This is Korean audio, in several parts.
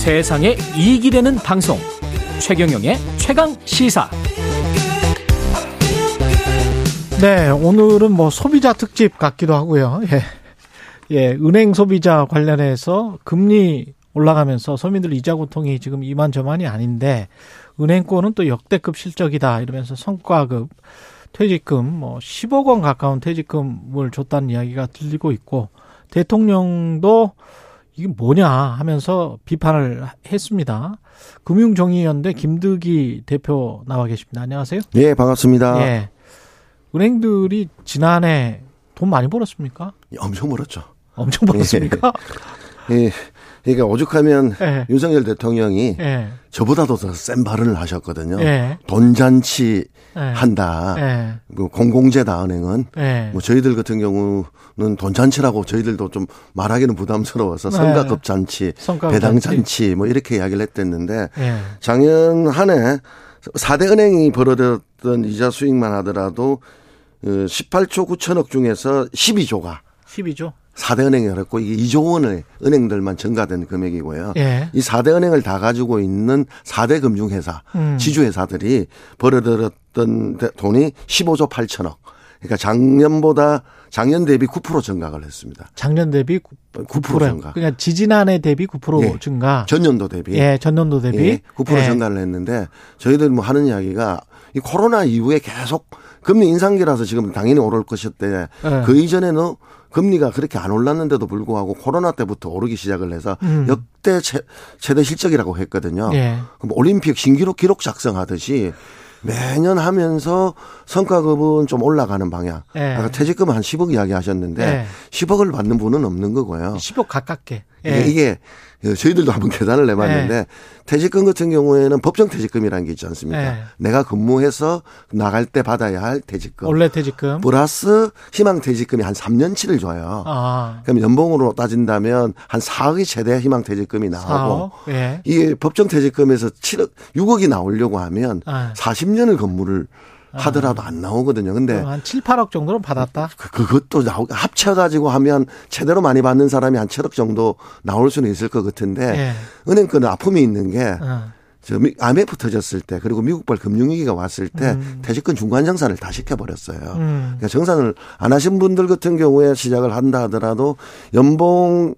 세상에 이익이 되는 방송 최경영의 최강 시사 네, 오늘은 뭐 소비자 특집 같기도 하고요. 예. 예, 은행 소비자 관련해서 금리 올라가면서 서민들 이자 고통이 지금 이만저만이 아닌데 은행권은 또 역대급 실적이다 이러면서 성과급 퇴직금 뭐 10억 원 가까운 퇴직금을 줬다는 이야기가 들리고 있고 대통령도 이게 뭐냐 하면서 비판을 했습니다. 금융정의연대 김득기 대표 나와 계십니다. 안녕하세요. 예, 반갑습니다. 예. 은행들이 지난해 돈 많이 벌었습니까? 엄청 벌었죠. 엄청 벌었습니까? 예. 그러니까 오죽하면 예. 윤석열 대통령이 예. 저보다도 더 센 발언을 하셨거든요. 예. 돈잔치 예. 한다. 예. 그 공공재다 은행은. 예. 뭐 저희들 같은 경우는 돈잔치라고 저희들도 좀 말하기는 부담스러워서 네. 성가급 잔치, 배당 잔치. 뭐 이렇게 이야기를 했댔는데 예. 작년 한 해 4대 은행이 벌어졌던 이자 수익만 하더라도 18조 9천억 중에서 12조가 12조. 4대 은행이 그랬고 이게 2조 원의 은행들만 증가된 금액이고요. 예. 이 4대 은행을 다 가지고 있는 4대 금융회사, 음. 지주회사들이 벌어들였던 데- 돈이 15조 8천억. 그러니까 작년보다 작년 대비 9% 증가를 했습니다. 작년 대비 9% 9%. 증가. 그러니까 지지난해 대비 9% 예. 증가. 전년도 대비. 예, 전년도 대비 예, 9% 예. 증가를 했는데 저희들 뭐 하는 이야기가 이 코로나 이후에 계속 금리 인상기라서 지금 당연히 오를 것이었대. 예. 그 이전에는 금리가 그렇게 안 올랐는데도 불구하고 코로나 때부터 오르기 시작을 해서 음. 역대 최, 최대 실적이라고 했거든요. 예. 그럼 올림픽 신기록 기록 작성하듯이 매년 하면서 성과급은 좀 올라가는 방향. 예. 아까 퇴직금 한 10억 이야기 하셨는데 예. 10억을 받는 분은 없는 거고요. 10억 가깝게. 예. 이게 저희들도 한번 계산을 해봤는데 퇴직금 같은 경우에는 법정 퇴직금이라는 게 있지 않습니까? 네. 내가 근무해서 나갈 때 받아야 할 퇴직금. 원래 퇴직금. 플러스 희망 퇴직금이 한 3년치를 줘요. 아. 그럼 연봉으로 따진다면 한 4억이 최대 희망 퇴직금이 나오고 4억. 예. 이게 법정 퇴직금에서 7억, 6억이 나오려고 하면 아. 40년을 근무를 하더라도 안 나오거든요. 근데 한 7, 8억 정도는 받았다. 그, 그것도 나오, 합쳐 가지고 하면 최대로 많이 받는 사람이 한 7억 정도 나올 수는 있을 것 같은데 예. 은행권은 아픔이 있는 게 어. 저 미- IMF 터졌을 때 그리고 미국발 금융위기가 왔을 때 음. 퇴직금 중간 정산을 다 시켜버렸어요. 음. 그러니까 정산을 안 하신 분들 같은 경우에 시작을 한다 하더라도 연봉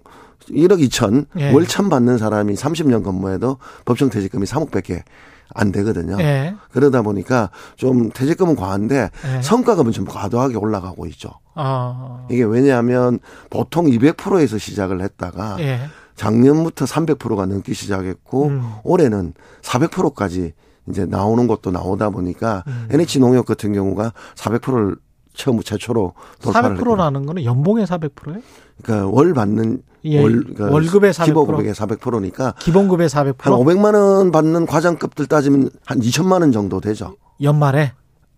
1억 2천 예. 월천 받는 사람이 30년 근무해도 법정 퇴직금이 3억밖에 안 되거든요. 예. 그러다 보니까 좀 퇴직금은 과한데 예. 성과금은 좀 과도하게 올라가고 있죠. 아. 이게 왜냐하면 보통 200%에서 시작을 했다가 예. 작년부터 300%가 넘기 시작했고 음. 올해는 400%까지 이제 나오는 것도 나오다 보니까 음. NH 농협 같은 경우가 400%를 처음 최초로 돌파를 400%라는 거는 연봉의 400%예요? 그러니까 월 받는 예, 월 그러니까 월급의 400%? 기본급의 400%니까 기본급의 400%? 한 500만 원 받는 과장급들 따지면 한 2천만 원 정도 되죠. 연말에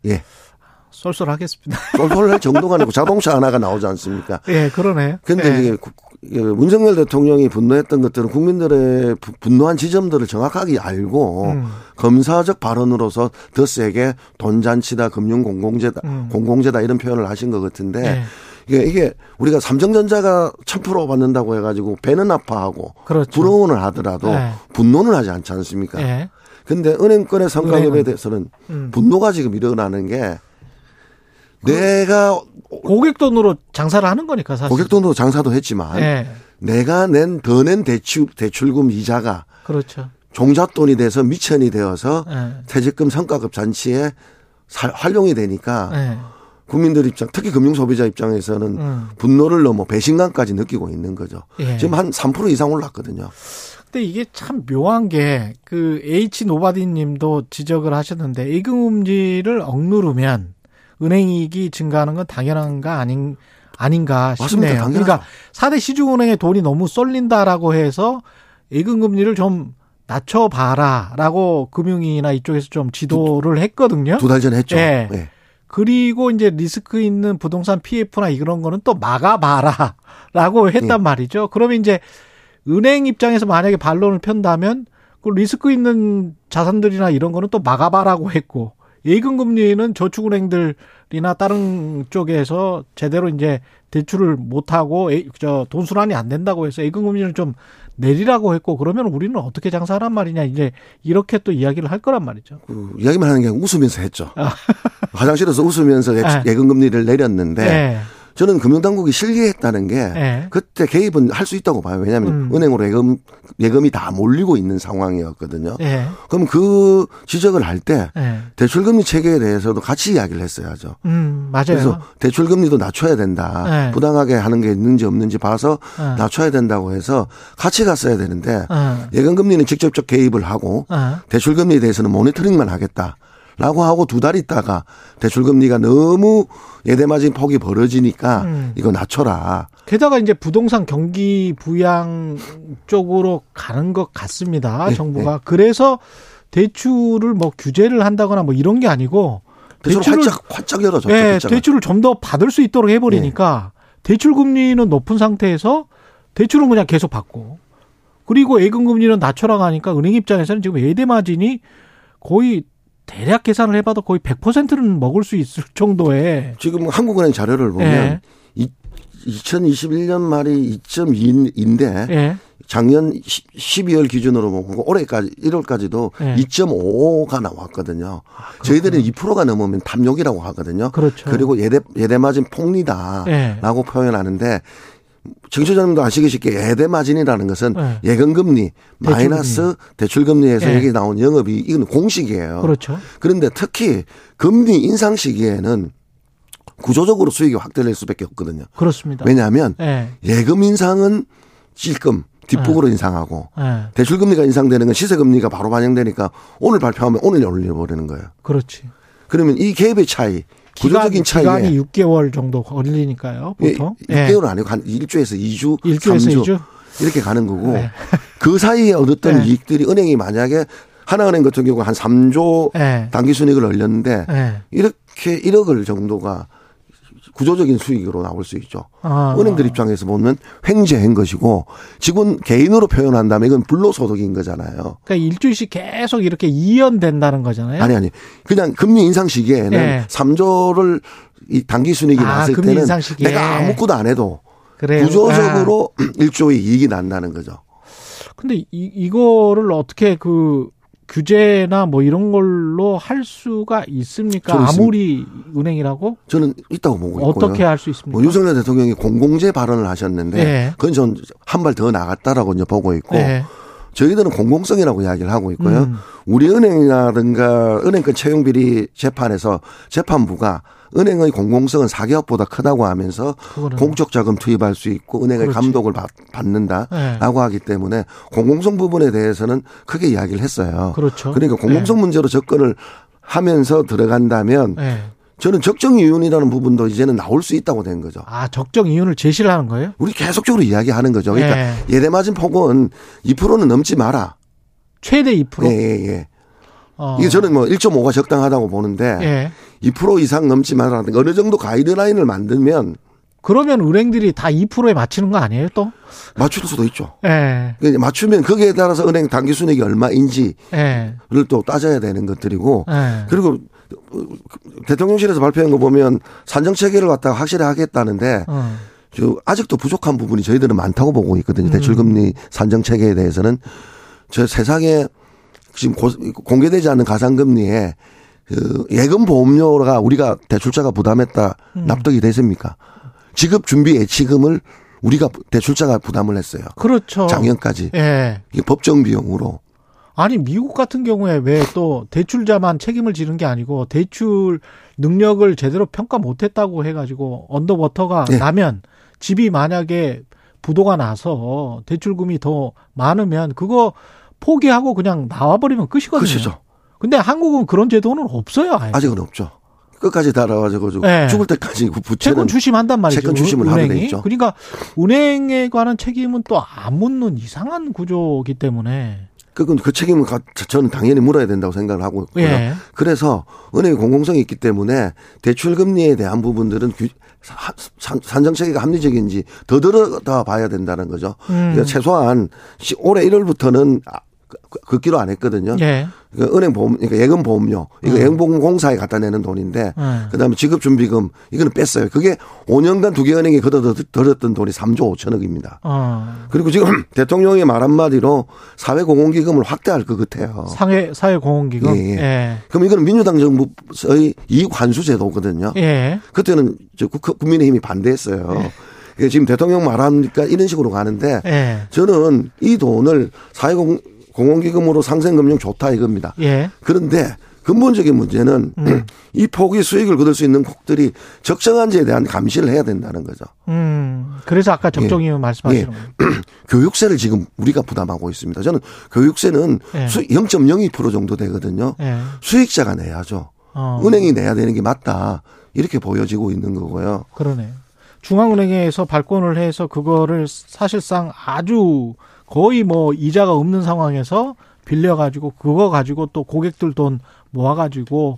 예. 쏠쏠하겠습니다. 쏠쏠할 정도가 아니고 자동차 하나가 나오지 않습니까? 예, 그러네. 근데 예. 그 문정열 대통령이 분노했던 것들은 국민들의 부- 분노한 지점들을 정확하게 알고 음. 검사적 발언으로서 더 세게 돈잔치다, 금융공공재다, 음. 공공재다 이런 표현을 하신 것 같은데 예. 이게, 이게 우리가 삼성전자가 1000% 받는다고 해가지고 배는 아파하고 그렇죠. 부러워는 하더라도 네. 분노는 하지 않지 않습니까? 예. 근데 은행권의 성과급에. 대해서는 음. 분노가 지금 일어나는 게 내가 고객 돈으로 장사를 하는 거니까 사실. 고객 돈으로 장사도 했지만 예. 내가 낸 더 낸 대출 대출금 이자가 그렇죠. 종잣돈이 돼서 미천이 되어서 예. 퇴직금 성과급 잔치에 살- 활용이 되니까 예. 국민들 입장 특히 금융 소비자 입장에서는 음. 분노를 넘어 배신감까지 느끼고 있는 거죠. 예. 지금 한 3% 이상 올랐거든요. 근데 이게 참 묘한 게 그 H Nobody 님도 지적을 하셨는데 예금금리를 억누르면 은행 이익이 증가하는 건 당연한가 아닌 아닌가 맞습니다. 싶네요. 당연하죠. 그러니까 4대 시중은행에 돈이 너무 쏠린다라고 해서 예금 금리를 좀 낮춰봐라라고 금융위나 이쪽에서 좀 지도를 했거든요. 두 달 전에 했죠. 예. 예. 그리고 이제 리스크 있는 부동산 PF나 이런 거는 또 막아봐라라고 했단 예. 말이죠. 그러면 이제 은행 입장에서 만약에 반론을 편다면 그 리스크 있는 자산들이나 이런 거는 또 막아봐라고 했고 예금 금리는 저축은행들이나 다른 쪽에서 제대로 이제 대출을 못 하고 저 돈 순환이 안 된다고 해서 예금 금리는 좀 내리라고 했고 그러면 우리는 어떻게 장사하란 말이냐 이제 이렇게 또 이야기를 할 거란 말이죠. 그 이야기만 하는 게 웃으면서 했죠. 아. 화장실에서 웃으면서 네. 예금 금리를 내렸는데 네. 저는 금융당국이 실리했다는 게 네. 그때 개입은 할 수 있다고 봐요. 왜냐하면 음. 은행으로 예금 예금이 다 몰리고 있는 상황이었거든요. 네. 그럼 그 지적을 할때 네. 대출금리 체계에 대해서도 같이 이야기를 했어야죠. 음 맞아요. 그래서 대출금리도 낮춰야 된다. 네. 부당하게 하는 게 있는지 없는지 봐서 네. 낮춰야 된다고 해서 같이 갔어야 되는데 어. 예금금리는 직접적 개입을 하고 어. 대출금리에 대해서는 모니터링만 하겠다. 라고 하고 두 달 있다가 대출금리가 너무 예대마진 폭이 벌어지니까 음. 이거 낮춰라. 게다가 이제 부동산 경기 부양 쪽으로 가는 것 같습니다. 네, 정부가 그래서 대출을 뭐 규제를 한다거나 뭐 이런 게 아니고 대출을 활짝 활짝 열어줬죠. 네, 빗장을. 대출을 좀 더 받을 수 있도록 해버리니까 대출 금리는 높은 상태에서 대출은 그냥 계속 받고 그리고 예금 금리는 낮춰라 하니까 은행 입장에서는 지금 예대 마진이 거의 대략 계산을 해봐도 거의 100%는 먹을 수 있을 정도의 지금 한국은행 자료를 보면 예. 이 2021년 말이 2.2인데 예. 작년 12월 기준으로 보고 올해까지 1월까지도 예. 2.5가 나왔거든요. 저희들은 2%가 넘으면 탐욕이라고 하거든요. 그렇죠. 그리고 예대 예대 마진 폭리다라고 예. 표현하는데 정치자님도 아시기 쉽게 예대 마진이라는 것은 예. 예금금리 마이너스 대출금리에서 예. 여기 나온 영업이 이건 공식이에요. 그렇죠. 그런데 특히 금리 인상 시기에는 구조적으로 수익이 확대될 수밖에 없거든요. 그렇습니다. 왜냐하면 예. 예금 인상은 찔끔 뒷북으로 인상하고 예. 대출금리가 인상되는 건 시세금리가 바로 반영되니까 오늘 발표하면 오늘 올려버리는 거예요. 그렇지. 그러면 이 갭의 차이, 구조적인 차이에 기간이 6개월 정도 걸리니까요. 보통. 예, 6개월은 아니고 한 1주에서 2주, 1주에서 3주 2주. 이렇게 가는 거고 네. 그 사이에 얻었던 네. 이익들이 은행이 만약에 하나은행 같은 경우 한 3조 예. 당기 순이익을 올렸는데 예. 이렇게 1억을 정도가 구조적인 수익으로 나올 수 있죠. 아. 은행들 입장에서 보면 횡재한 것이고 직원 개인으로 표현한다면 이건 불로소득인 거잖아요. 그러니까 일주일씩 계속 이렇게 이연된다는 거잖아요. 아니 아니 그냥 금리 인상 시기에는 네. 3조를 이 단기 순이익이 아, 났을 금리 때는 인상 시기에. 내가 아무것도 안 해도 그래요. 구조적으로 1조의 이익이 난다는 거죠. 아, 근데 이, 이거를 어떻게 그 규제나 뭐 이런 걸로 할 수가 있습니까? 아무리 은행이라고 저는 있다고 보고 있고요. 어떻게 할 수 있습니까? 뭐 윤석열 대통령이 공공재 발언을 하셨는데 네. 그건 전 한 발 더 나갔다라고 이제 보고 있고 네. 저희들은 공공성이라고 이야기를 하고 있고요. 음. 우리 은행이라든가 은행권 채용비리 재판에서 재판부가 은행의 공공성은 사기업보다 크다고 하면서 공적 자금 투입할 수 있고 은행의 그렇지. 감독을 받, 받는다라고 네. 하기 때문에 공공성 부분에 대해서는 크게 이야기를 했어요. 그렇죠. 그러니까 공공성 문제로 접근을 하면서 들어간다면 네. 저는 적정 이윤이라는 부분도 이제는 나올 수 있다고 된 거죠. 아 적정 이윤을 제시를 하는 거예요? 우리 계속적으로 이야기하는 거죠. 그러니까 네. 예대 맞은 폭은 2%는 넘지 마라. 최대 2%. 예, 예, 예. 어. 이게 저는 뭐 1.5가 적당하다고 보는데 예. 2% 이상 넘지 마라. 어느 정도 가이드라인을 만들면 그러면 은행들이 다 2%에 맞추는 거 아니에요, 또? 맞출 수도 있죠. 예. 그러니까 맞추면 거기에 따라서 은행 단기 순이익이 얼마인지를 예. 또 따져야 되는 것들이고 예. 그리고 대통령실에서 발표한 거 보면 산정 체계를 갖다가 확실히 하겠다는데 어. 저 아직도 부족한 부분이 저희들은 많다고 보고 음. 있거든요. 대출금리 산정 체계에 대해서는 저 세상에 지금 고- 공개되지 않는 가상금리에 그 예금 보험료가 우리가 대출자가 부담했다 음. 납득이 되십니까? 지급 준비 예치금을 우리가 대출자가 부담을 했어요. 그렇죠. 작년까지 예. 법정 비용으로 아니 미국 같은 경우에 왜 또 대출자만 책임을 지는 게 아니고 대출 능력을 제대로 평가 못했다고 해가지고 언더워터가 네. 나면 집이 만약에 부도가 나서 대출금이 더 많으면 그거 포기하고 그냥 나와버리면 끝이거든요. 끝이죠. 근데 한국은 그런 제도는 없어요. 아예. 아직은 없죠. 끝까지 달아가지고 네. 죽을 때까지 그 부채는 채권 추심한단 말이죠. 채권 추심을 하게 돼 은행이. 있죠. 그러니까 은행에 관한 책임은 또 안 묻는 이상한 구조이기 때문에 그건 그 책임은 가- 저는 당연히 물어야 된다고 생각을 하고 있고요. 예. 그래서 은행의 공공성이 있기 때문에 대출 금리에 대한 부분들은 규- 산- 산정 체계가 합리적인지 더 들어다 봐야 된다는 거죠. 음. 그러니까 최소한 시- 올해 1월부터는 긋기로 안 했거든요. 예. 그 은행 보험, 그러니까 예금 보험료, 이거 음. 예금보험공사에 갖다 내는 돈인데, 음. 그 다음에 지급준비금, 이거는 뺐어요. 그게 5년간 두 개 은행에 걷어들었던 돈이 3조 5천억입니다. 어. 그리고 지금 대통령의 말 한마디로 사회공헌기금을 확대할 것 같아요. 사회 사회 공헌기금. 예, 예. 예. 그럼 이거는 민주당 정부의 이익 환수 제도거든요. 예. 그때는 저 국- 국민의힘이 반대했어요. 그게 지금 대통령 말하니까 이런 식으로 가는데 예. 저는 이 돈을 사회공 공헌기금으로 상생금융 좋다 이겁니다. 예. 그런데 근본적인 문제는 이 폭의 수익을 거둘 수 있는 곡들이 적정한지에 대한 감시를 해야 된다는 거죠. 음. 그래서 아까 적정이면 말씀하시는 거예요. 교육세를 지금 우리가 부담하고 있습니다. 저는 교육세는 예. 수0.02% 정도 되거든요. 예. 수익자가 내야죠. 어. 은행이 내야 되는 게 맞다. 이렇게 보여지고 있는 거고요. 그러네. 중앙은행에서 발권을 해서 그거를 사실상 아주 거의 뭐 이자가 없는 상황에서 빌려가지고 그거 가지고 또 고객들 돈 모아가지고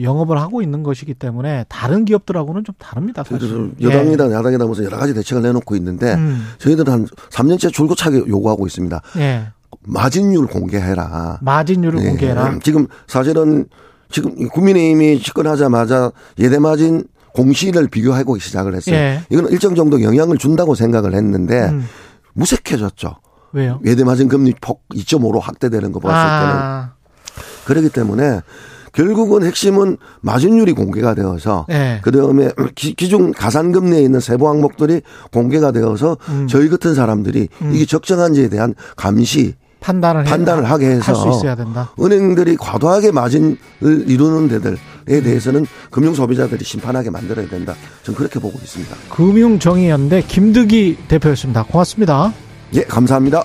영업을 하고 있는 것이기 때문에 다른 기업들하고는 좀 다릅니다. 사실. 그래서 여당이다 야당이다 무슨 여러 가지 대책을 내놓고 있는데 예. 음. 저희들은 한 3년째 줄고차게 요구하고 있습니다. 예. 마진율 공개해라. 마진율을 네. 공개해라. 지금 사실은 지금 국민의힘이 집권하자마자 예대 마진 공시를 비교하고 시작을 했어요. 예. 이건 일정 정도 영향을 준다고 생각을 했는데 음. 무색해졌죠. 왜요? 예대마진 금리 폭 2.5로 확대되는 거 봤을 때는 아, 그렇기 때문에 결국은 핵심은 마진율이 공개가 되어서 예. 그다음에 기, 기존 가산금리에 있는 세부 항목들이 공개가 되어서 음. 저희 같은 사람들이 이게 적정한지에 대한 감시 판단을 해- 판단을 하게 해서 할수 있어야 된다. 은행들이 과도하게 마진을 이루는 데들에 대해서는 금융 소비자들이 심판하게 만들어야 된다. 저는 그렇게 보고 있습니다. 금융정의연대 김득희 대표였습니다. 고맙습니다. 예, 감사합니다.